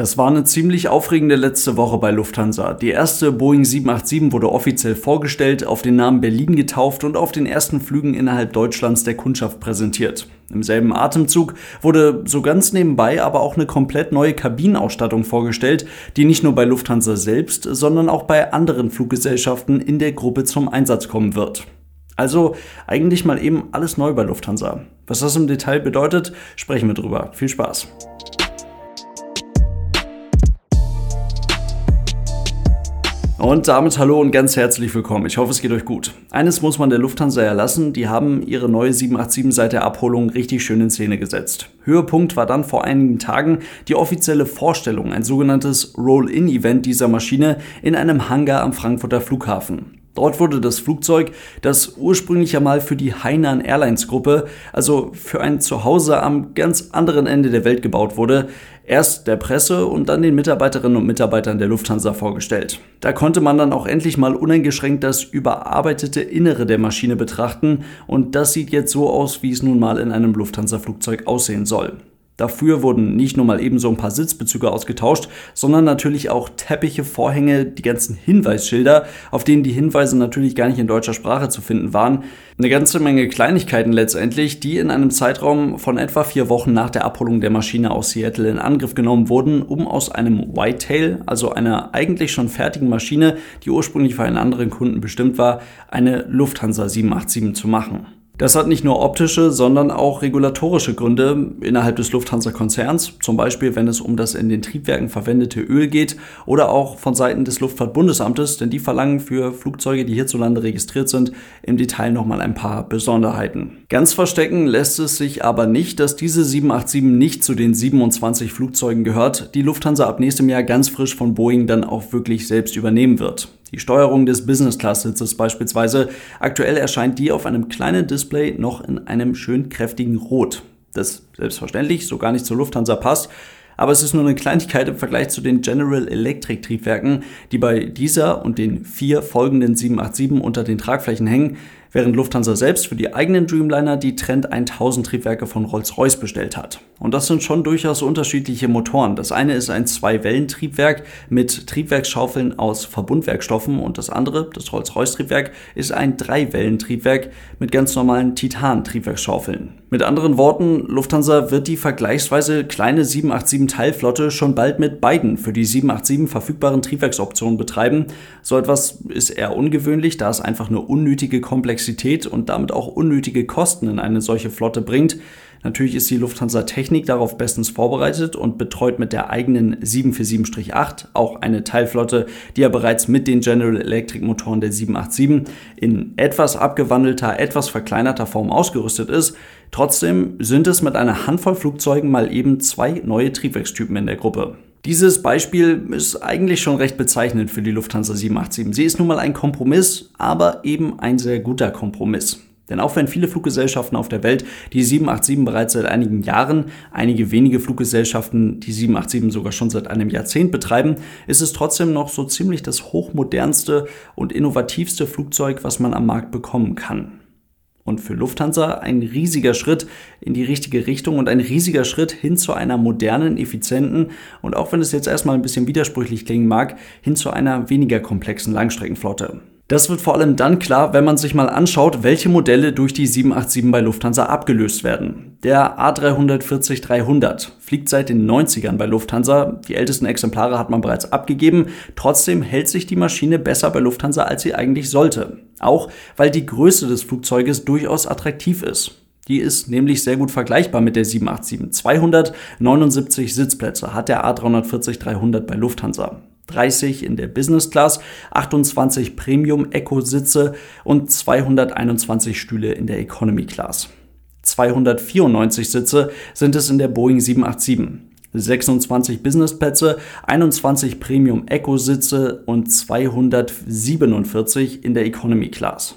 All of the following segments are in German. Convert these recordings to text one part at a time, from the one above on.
Das war eine ziemlich aufregende letzte Woche bei Lufthansa. Die erste Boeing 787 wurde offiziell vorgestellt, auf den Namen Berlin getauft und auf den ersten Flügen innerhalb Deutschlands der Kundschaft präsentiert. Im selben Atemzug wurde so ganz nebenbei aber auch eine komplett neue Kabinenausstattung vorgestellt, die nicht nur bei Lufthansa selbst, sondern auch bei anderen Fluggesellschaften in der Gruppe zum Einsatz kommen wird. Also eigentlich mal eben alles neu bei Lufthansa. Was das im Detail bedeutet, sprechen wir drüber. Viel Spaß! Und damit hallo und ganz herzlich willkommen. Ich hoffe, es geht euch gut. Eines muss man der Lufthansa erlassen, die haben ihre neue 787 seit der Abholung richtig schön in Szene gesetzt. Höhepunkt war dann vor einigen Tagen die offizielle Vorstellung, ein sogenanntes Roll-In-Event dieser Maschine in einem Hangar am Frankfurter Flughafen. Dort wurde das Flugzeug, das ursprünglich einmal für die Hainan Airlines Gruppe, also für ein Zuhause am ganz anderen Ende der Welt gebaut wurde, erst der Presse und dann den Mitarbeiterinnen und Mitarbeitern der Lufthansa vorgestellt. Da konnte man dann auch endlich mal uneingeschränkt das überarbeitete Innere der Maschine betrachten und das sieht jetzt so aus, wie es nun mal in einem Lufthansa-Flugzeug aussehen soll. Dafür wurden nicht nur mal eben so ein paar Sitzbezüge ausgetauscht, sondern natürlich auch Teppiche, Vorhänge, die ganzen Hinweisschilder, auf denen die Hinweise natürlich gar nicht in deutscher Sprache zu finden waren. Eine ganze Menge Kleinigkeiten letztendlich, die in einem Zeitraum von etwa vier Wochen nach der Abholung der Maschine aus Seattle in Angriff genommen wurden, um aus einem Whitetail, also einer eigentlich schon fertigen Maschine, die ursprünglich für einen anderen Kunden bestimmt war, eine Lufthansa 787 zu machen. Das hat nicht nur optische, sondern auch regulatorische Gründe innerhalb des Lufthansa-Konzerns, zum Beispiel wenn es um das in den Triebwerken verwendete Öl geht oder auch von Seiten des Luftfahrtbundesamtes, denn die verlangen für Flugzeuge, die hierzulande registriert sind, im Detail nochmal ein paar Besonderheiten. Ganz verstecken lässt es sich aber nicht, dass diese 787 nicht zu den 27 Flugzeugen gehört, die Lufthansa ab nächstem Jahr ganz frisch von Boeing dann auch wirklich selbst übernehmen wird. Die Steuerung des Business Class Sitzes beispielsweise. Aktuell erscheint die auf einem kleinen Display noch in einem schön kräftigen Rot. Das selbstverständlich so gar nicht zur Lufthansa passt. Aber es ist nur eine Kleinigkeit im Vergleich zu den General Electric Triebwerken, die bei dieser und den vier folgenden 787 unter den Tragflächen hängen, während Lufthansa selbst für die eigenen Dreamliner die Trend 1000 Triebwerke von Rolls-Royce bestellt hat. Und das sind schon durchaus unterschiedliche Motoren. Das eine ist ein Zwei-Wellen-Triebwerk mit Triebwerksschaufeln aus Verbundwerkstoffen und das andere, das Rolls-Royce-Triebwerk, ist ein Drei-Wellen-Triebwerk mit ganz normalen Titan-Triebwerksschaufeln. Mit anderen Worten, Lufthansa wird die vergleichsweise kleine 787-Teilflotte schon bald mit beiden für die 787 verfügbaren Triebwerksoptionen betreiben. So etwas ist eher ungewöhnlich, da es einfach eine unnötige Komplexität und damit auch unnötige Kosten in eine solche Flotte bringt. Natürlich ist die Lufthansa Technik darauf bestens vorbereitet und betreut mit der eigenen 747-8 auch eine Teilflotte, die ja bereits mit den General Electric Motoren der 787 in etwas abgewandelter, etwas verkleinerter Form ausgerüstet ist. Trotzdem sind es mit einer Handvoll Flugzeugen mal eben zwei neue Triebwerkstypen in der Gruppe. Dieses Beispiel ist eigentlich schon recht bezeichnend für die Lufthansa 787. Sie ist nun mal ein Kompromiss, aber eben ein sehr guter Kompromiss. Denn auch wenn viele Fluggesellschaften auf der Welt die 787 bereits seit einigen Jahren, einige wenige Fluggesellschaften die 787 sogar schon seit einem Jahrzehnt betreiben, ist es trotzdem noch so ziemlich das hochmodernste und innovativste Flugzeug, was man am Markt bekommen kann. Und für Lufthansa ein riesiger Schritt in die richtige Richtung und ein riesiger Schritt hin zu einer modernen, effizienten und auch wenn es jetzt erstmal ein bisschen widersprüchlich klingen mag, hin zu einer weniger komplexen Langstreckenflotte. Das wird vor allem dann klar, wenn man sich mal anschaut, welche Modelle durch die 787 bei Lufthansa abgelöst werden. Der A340-300 fliegt seit den 90ern bei Lufthansa. Die ältesten Exemplare hat man bereits abgegeben. Trotzdem hält sich die Maschine besser bei Lufthansa, als sie eigentlich sollte. Auch weil die Größe des Flugzeuges durchaus attraktiv ist. Die ist nämlich sehr gut vergleichbar mit der 787. 279 Sitzplätze hat der A340-300 bei Lufthansa. 30 in der Business Class, 28 Premium Eco Sitze und 221 Stühle in der Economy Class. 294 Sitze sind es in der Boeing 787. 26 Businessplätze, 21 Premium Eco Sitze und 247 in der Economy Class.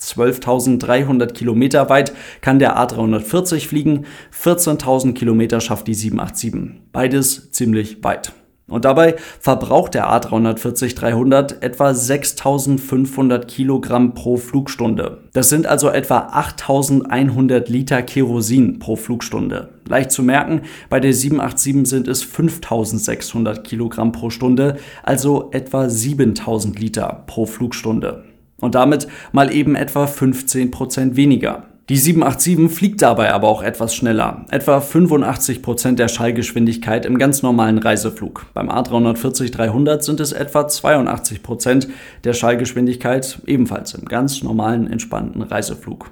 12.300 Kilometer weit kann der A340 fliegen, 14.000 Kilometer schafft die 787. Beides ziemlich weit. Und dabei verbraucht der A340-300 etwa 6500 Kilogramm pro Flugstunde. Das sind also etwa 8100 Liter Kerosin pro Flugstunde. Leicht zu merken, bei der 787 sind es 5600 Kilogramm pro Stunde, also etwa 7000 Liter pro Flugstunde. Und damit mal eben etwa 15 Prozent weniger. Die 787 fliegt dabei aber auch etwas schneller, etwa 85 Prozent der Schallgeschwindigkeit im ganz normalen Reiseflug. Beim A340-300 sind es etwa 82 Prozent der Schallgeschwindigkeit, ebenfalls im ganz normalen, entspannten Reiseflug.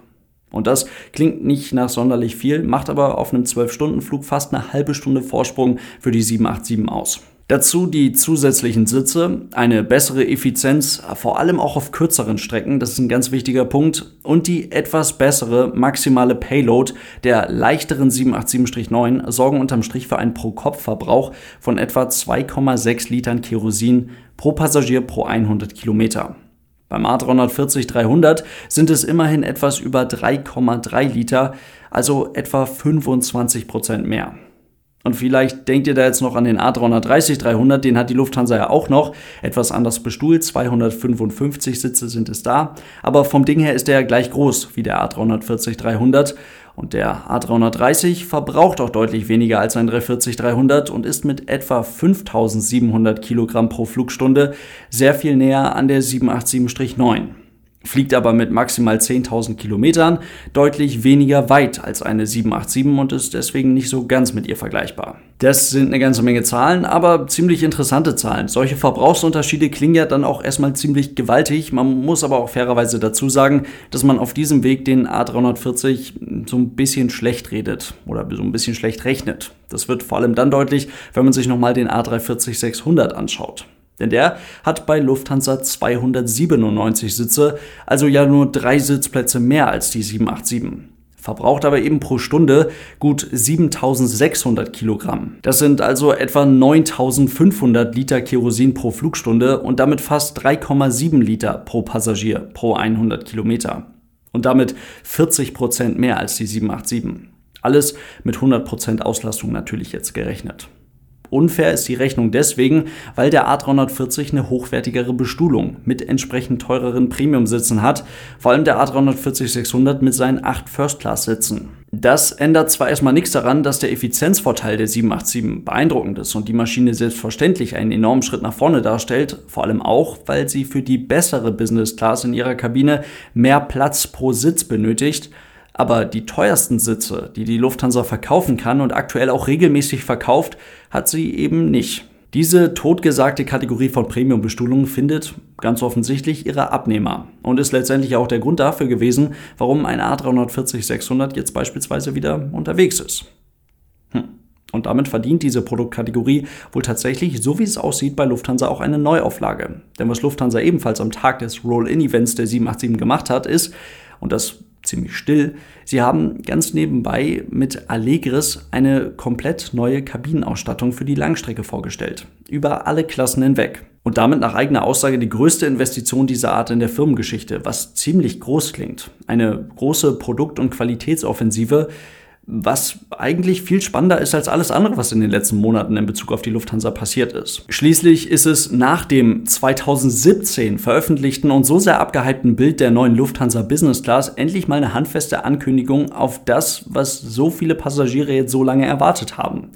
Und das klingt nicht nach sonderlich viel, macht aber auf einem 12-Stunden-Flug fast eine halbe Stunde Vorsprung für die 787 aus. Dazu die zusätzlichen Sitze, eine bessere Effizienz, vor allem auch auf kürzeren Strecken, das ist ein ganz wichtiger Punkt, und die etwas bessere maximale Payload der leichteren 787-9 sorgen unterm Strich für einen Pro-Kopf-Verbrauch von etwa 2,6 Litern Kerosin pro Passagier pro 100 Kilometer. Beim A340-300 sind es immerhin etwas über 3,3 Liter, also etwa 25 Prozent mehr. Und vielleicht denkt ihr da jetzt noch an den A330-300, den hat die Lufthansa ja auch noch, etwas anders bestuhlt, 255 Sitze sind es da, aber vom Ding her ist der ja gleich groß wie der A340-300 und der A330 verbraucht auch deutlich weniger als ein 340-300 und ist mit etwa 5700 Kilogramm pro Flugstunde sehr viel näher an der 787-9 fliegt aber mit maximal 10.000 Kilometern deutlich weniger weit als eine 787 und ist deswegen nicht so ganz mit ihr vergleichbar. Das sind eine ganze Menge Zahlen, aber ziemlich interessante Zahlen. Solche Verbrauchsunterschiede klingen ja dann auch erstmal ziemlich gewaltig. Man muss aber auch fairerweise dazu sagen, dass man auf diesem Weg den A340 so ein bisschen schlecht redet oder so ein bisschen schlecht rechnet. Das wird vor allem dann deutlich, wenn man sich nochmal den A340-600 anschaut. Denn der hat bei Lufthansa 297 Sitze, also ja nur drei Sitzplätze mehr als die 787 verbraucht aber eben pro Stunde gut 7600 Kilogramm. Das sind also etwa 9500 Liter Kerosin pro Flugstunde und damit fast 3,7 Liter pro Passagier pro 100 Kilometer. Und damit 40 Prozent mehr als die 787. Alles mit 100 Prozent Auslastung natürlich jetzt gerechnet. Unfair ist die Rechnung deswegen, weil der A340 eine hochwertigere Bestuhlung mit entsprechend teureren Premium-Sitzen hat, vor allem der A340-600 mit seinen 8 First-Class-Sitzen. Das ändert zwar erstmal nichts daran, dass der Effizienzvorteil der 787 beeindruckend ist und die Maschine selbstverständlich einen enormen Schritt nach vorne darstellt, vor allem auch, weil sie für die bessere Business Class in ihrer Kabine mehr Platz pro Sitz benötigt, aber die teuersten Sitze, die die Lufthansa verkaufen kann und aktuell auch regelmäßig verkauft, hat sie eben nicht. Diese totgesagte Kategorie von Premium-Bestuhlung findet ganz offensichtlich ihre Abnehmer und ist letztendlich auch der Grund dafür gewesen, warum ein A340-600 jetzt beispielsweise wieder unterwegs ist. Hm. Und damit verdient diese Produktkategorie wohl tatsächlich, so wie es aussieht, bei Lufthansa auch eine Neuauflage. Denn was Lufthansa ebenfalls am Tag des Roll-In-Events der 787 gemacht hat, ist, und das ziemlich still. Sie haben ganz nebenbei mit Allegris eine komplett neue Kabinenausstattung für die Langstrecke vorgestellt. Über alle Klassen hinweg. Und damit nach eigener Aussage die größte Investition dieser Art in der Firmengeschichte, was ziemlich groß klingt. Eine große Produkt- und Qualitätsoffensive, was eigentlich viel spannender ist als alles andere, was in den letzten Monaten in Bezug auf die Lufthansa passiert ist. Schließlich ist es nach dem 2017 veröffentlichten und so sehr abgehypten Bild der neuen Lufthansa Business Class endlich mal eine handfeste Ankündigung auf das, was so viele Passagiere jetzt so lange erwartet haben.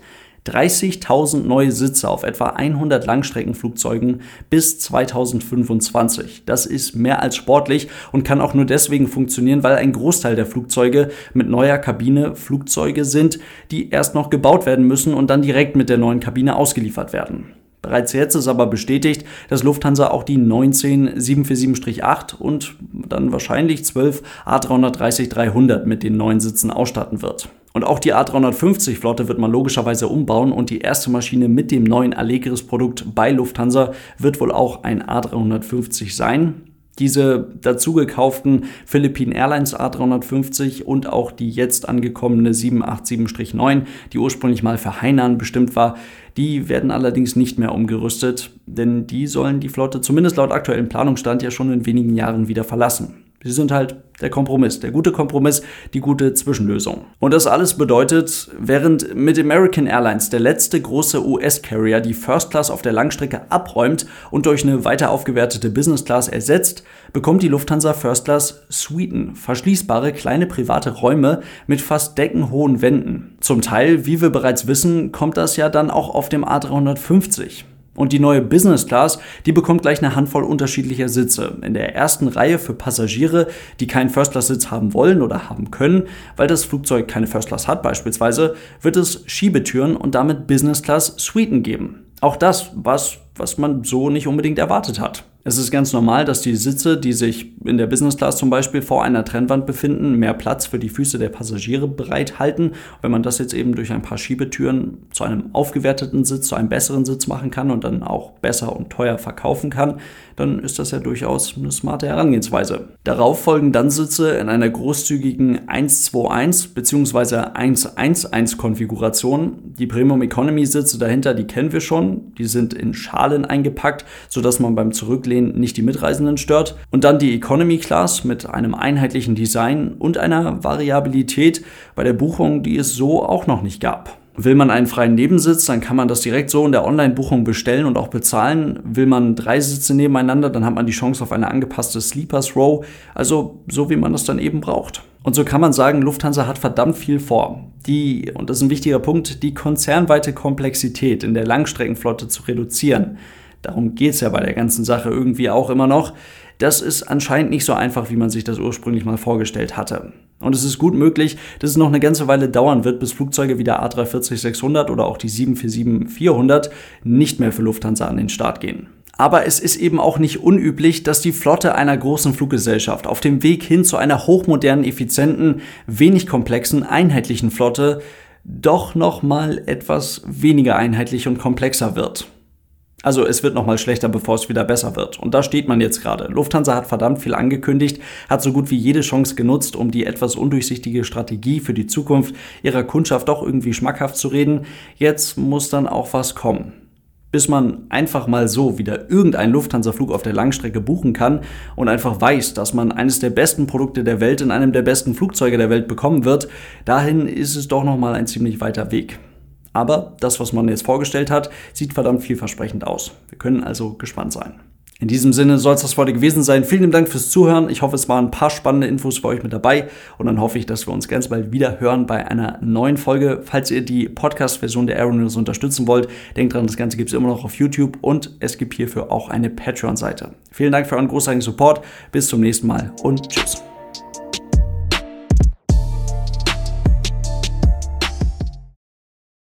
30.000 neue Sitze auf etwa 100 Langstreckenflugzeugen bis 2025. Das ist mehr als sportlich und kann auch nur deswegen funktionieren, weil ein Großteil der Flugzeuge mit neuer Kabine Flugzeuge sind, die erst noch gebaut werden müssen und dann direkt mit der neuen Kabine ausgeliefert werden. Bereits jetzt ist aber bestätigt, dass Lufthansa auch die 19 747-8 und dann wahrscheinlich 12 A330-300 mit den neuen Sitzen ausstatten wird. Und auch die A350-Flotte wird man logischerweise umbauen und die erste Maschine mit dem neuen Allegris-Produkt bei Lufthansa wird wohl auch ein A350 sein. Diese dazu gekauften Philippine Airlines A350 und auch die jetzt angekommene 787-9, die ursprünglich mal für Hainan bestimmt war, die werden allerdings nicht mehr umgerüstet, denn die sollen die Flotte zumindest laut aktuellem Planungsstand ja schon in wenigen Jahren wieder verlassen. Sie sind halt der Kompromiss, der gute Kompromiss, die gute Zwischenlösung. Und das alles bedeutet, während mit American Airlines der letzte große US-Carrier die First Class auf der Langstrecke abräumt und durch eine weiter aufgewertete Business Class ersetzt, bekommt die Lufthansa First Class Suiten, verschließbare kleine private Räume mit fast deckenhohen Wänden. Zum Teil, wie wir bereits wissen, kommt das ja dann auch auf dem A350. Und die neue Business Class, die bekommt gleich eine Handvoll unterschiedlicher Sitze. In der ersten Reihe für Passagiere, die keinen First Class Sitz haben wollen oder haben können, weil das Flugzeug keine First Class hat beispielsweise, wird es Schiebetüren und damit Business Class Suiten geben. Auch das, was, was man so nicht unbedingt erwartet hat. Es ist ganz normal, dass die Sitze, die sich in der Business Class zum Beispiel vor einer Trennwand befinden, mehr Platz für die Füße der Passagiere bereithalten. Wenn man das jetzt eben durch ein paar Schiebetüren zu einem aufgewerteten Sitz, zu einem besseren Sitz machen kann und dann auch besser und teuer verkaufen kann, dann ist das ja durchaus eine smarte Herangehensweise. Darauf folgen dann Sitze in einer großzügigen 121 bzw. 111 Konfiguration. Die Premium Economy Sitze dahinter, die kennen wir schon. Die sind in Schalen eingepackt, sodass man beim Zurücklehnen den nicht die Mitreisenden stört. Und dann die Economy Class mit einem einheitlichen Design und einer Variabilität bei der Buchung, die es so auch noch nicht gab. Will man einen freien Nebensitz, dann kann man das direkt so in der Online-Buchung bestellen und auch bezahlen. Will man drei Sitze nebeneinander, dann hat man die Chance auf eine angepasste Sleepers Row, also so wie man das dann eben braucht. Und so kann man sagen, Lufthansa hat verdammt viel vor. Die, und das ist ein wichtiger Punkt, die konzernweite Komplexität in der Langstreckenflotte zu reduzieren darum geht es ja bei der ganzen Sache irgendwie auch immer noch, das ist anscheinend nicht so einfach, wie man sich das ursprünglich mal vorgestellt hatte. Und es ist gut möglich, dass es noch eine ganze Weile dauern wird, bis Flugzeuge wie der A340-600 oder auch die 747-400 nicht mehr für Lufthansa an den Start gehen. Aber es ist eben auch nicht unüblich, dass die Flotte einer großen Fluggesellschaft auf dem Weg hin zu einer hochmodernen, effizienten, wenig komplexen, einheitlichen Flotte doch noch mal etwas weniger einheitlich und komplexer wird. Also es wird nochmal schlechter, bevor es wieder besser wird. Und da steht man jetzt gerade. Lufthansa hat verdammt viel angekündigt, hat so gut wie jede Chance genutzt, um die etwas undurchsichtige Strategie für die Zukunft ihrer Kundschaft doch irgendwie schmackhaft zu reden. Jetzt muss dann auch was kommen. Bis man einfach mal so wieder irgendeinen Lufthansa-Flug auf der Langstrecke buchen kann und einfach weiß, dass man eines der besten Produkte der Welt in einem der besten Flugzeuge der Welt bekommen wird, dahin ist es doch nochmal ein ziemlich weiter Weg. Aber das, was man jetzt vorgestellt hat, sieht verdammt vielversprechend aus. Wir können also gespannt sein. In diesem Sinne soll es das heute gewesen sein. Vielen Dank fürs Zuhören. Ich hoffe, es waren ein paar spannende Infos für euch mit dabei. Und dann hoffe ich, dass wir uns ganz bald wieder hören bei einer neuen Folge. Falls ihr die Podcast-Version der Aeronews unterstützen wollt, denkt dran, das Ganze gibt es immer noch auf YouTube und es gibt hierfür auch eine Patreon-Seite. Vielen Dank für euren großartigen Support. Bis zum nächsten Mal und tschüss.